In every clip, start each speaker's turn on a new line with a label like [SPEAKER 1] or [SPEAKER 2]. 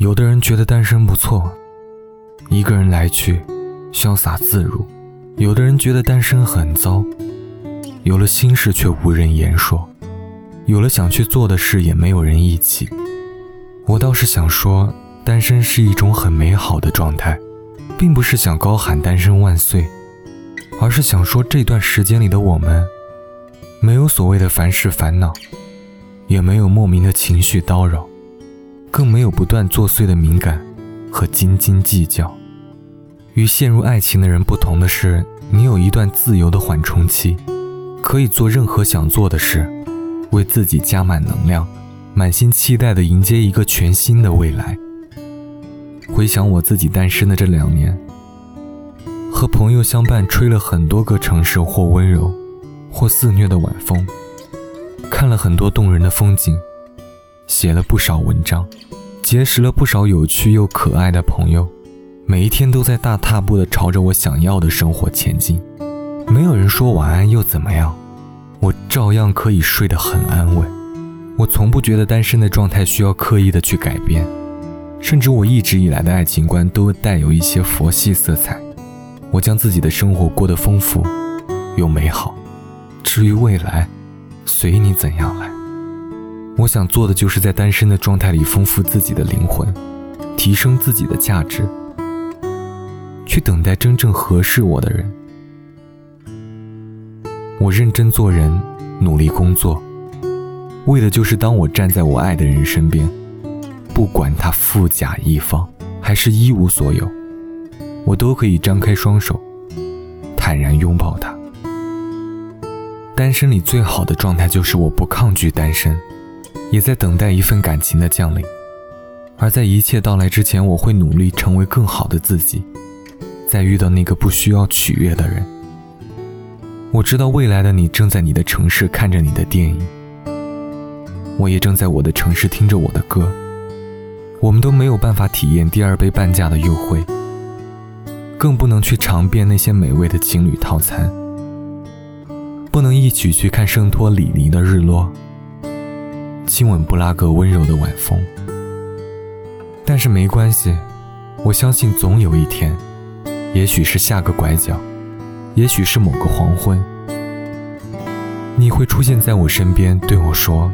[SPEAKER 1] 有的人觉得单身不错，一个人来去，潇洒自如；有的人觉得单身很糟，有了心事却无人言说，有了想去做的事也没有人一起。我倒是想说，单身是一种很美好的状态，并不是想高喊单身万岁，而是想说这段时间里的我们，没有所谓的凡事烦恼，也没有莫名的情绪叨扰。更没有不断作祟的敏感和斤斤计较。与陷入爱情的人不同的是，你有一段自由的缓冲期，可以做任何想做的事，为自己加满能量，满心期待地迎接一个全新的未来。回想我自己单身的这两年，和朋友相伴，吹了很多个城市或温柔，或肆虐的晚风，看了很多动人的风景。写了不少文章，结识了不少有趣又可爱的朋友，每一天都在大踏步地朝着我想要的生活前进。没有人说晚安又怎么样，我照样可以睡得很安稳。我从不觉得单身的状态需要刻意的去改变，甚至我一直以来的爱情观都带有一些佛系色彩。我将自己的生活过得丰富又美好，至于未来，随你怎样来。我想做的就是在单身的状态里丰富自己的灵魂，提升自己的价值，去等待真正合适我的人。我认真做人，努力工作，为的就是当我站在我爱的人身边，不管他富甲一方还是一无所有，我都可以张开双手，坦然拥抱他。单身里最好的状态就是我不抗拒单身。也在等待一份感情的降临，而在一切到来之前，我会努力成为更好的自己，在遇到那个不需要取悦的人。我知道未来的你正在你的城市看着你的电影，我也正在我的城市听着我的歌。我们都没有办法体验第二杯半价的优惠，更不能去尝遍那些美味的情侣套餐，不能一起去看圣托里尼的日落。亲吻布拉格温柔的晚风，但是没关系，我相信总有一天，也许是下个拐角，也许是某个黄昏，你会出现在我身边，对我说：“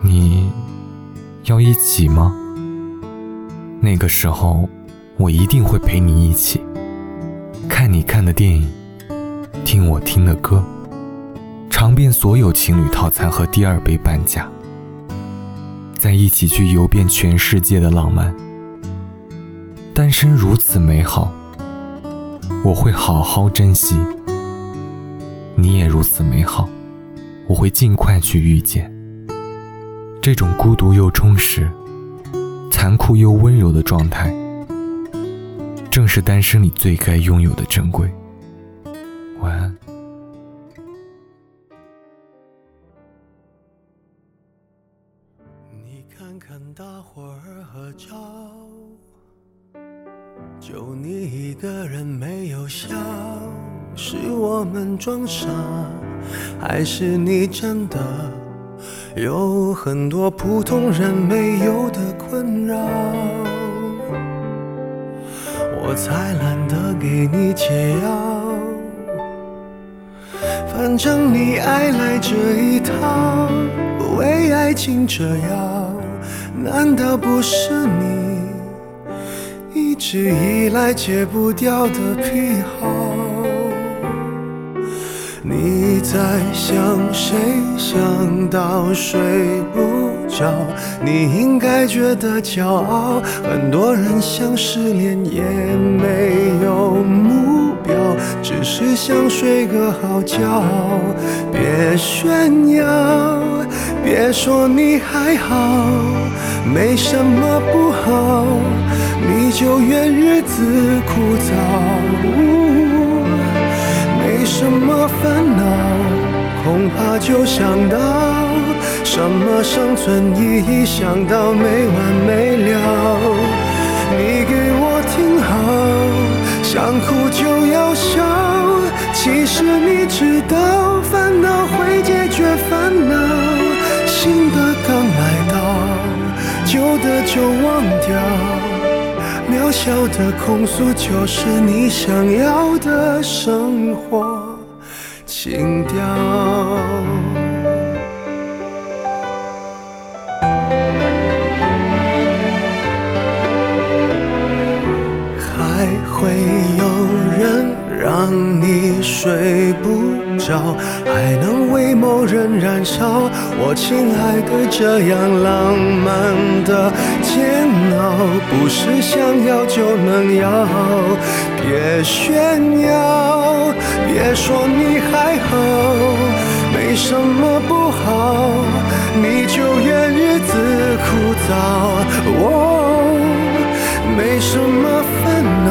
[SPEAKER 1] 你要一起吗？”那个时候，我一定会陪你一起，看你看的电影，听我听的歌，尝遍所有情侣套餐和第二杯半价。在一起去游遍全世界的浪漫，单身如此美好，我会好好珍惜。你也如此美好，我会尽快去遇见。这种孤独又充实、残酷又温柔的状态，正是单身里最该拥有的珍贵。看看大伙儿合照。
[SPEAKER 2] 就你一个人没有笑，是我们装傻，还是你真的？有很多普通人没有的困扰？我才懒得给你解药，反正你爱来这一套，为爱情折腰，难道不是你？一直以来戒不掉的癖好，你在想谁？想到睡不着，你应该觉得骄傲。很多人想失恋也没有目标，只是想睡个好觉。别炫耀，别说你还好，没什么不好。你就怨日子枯燥，没什么烦恼，恐怕就想到什么生存意义，想到没完没了。你给我听好，想哭就要笑，其实你知道烦恼会解决烦恼，新的，就忘掉。掉。渺小的控诉，就是你想要的生活情调。还会有人让你睡不还能为某人燃烧。我亲爱的，这样浪漫的煎熬，不是想要就能要。别炫耀，别说你还好，没什么不好，你就怨日子枯燥。哦，没什么烦恼，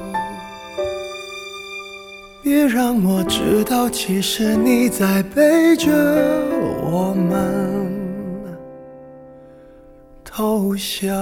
[SPEAKER 2] 别让我知道，其实你在背着我们偷笑。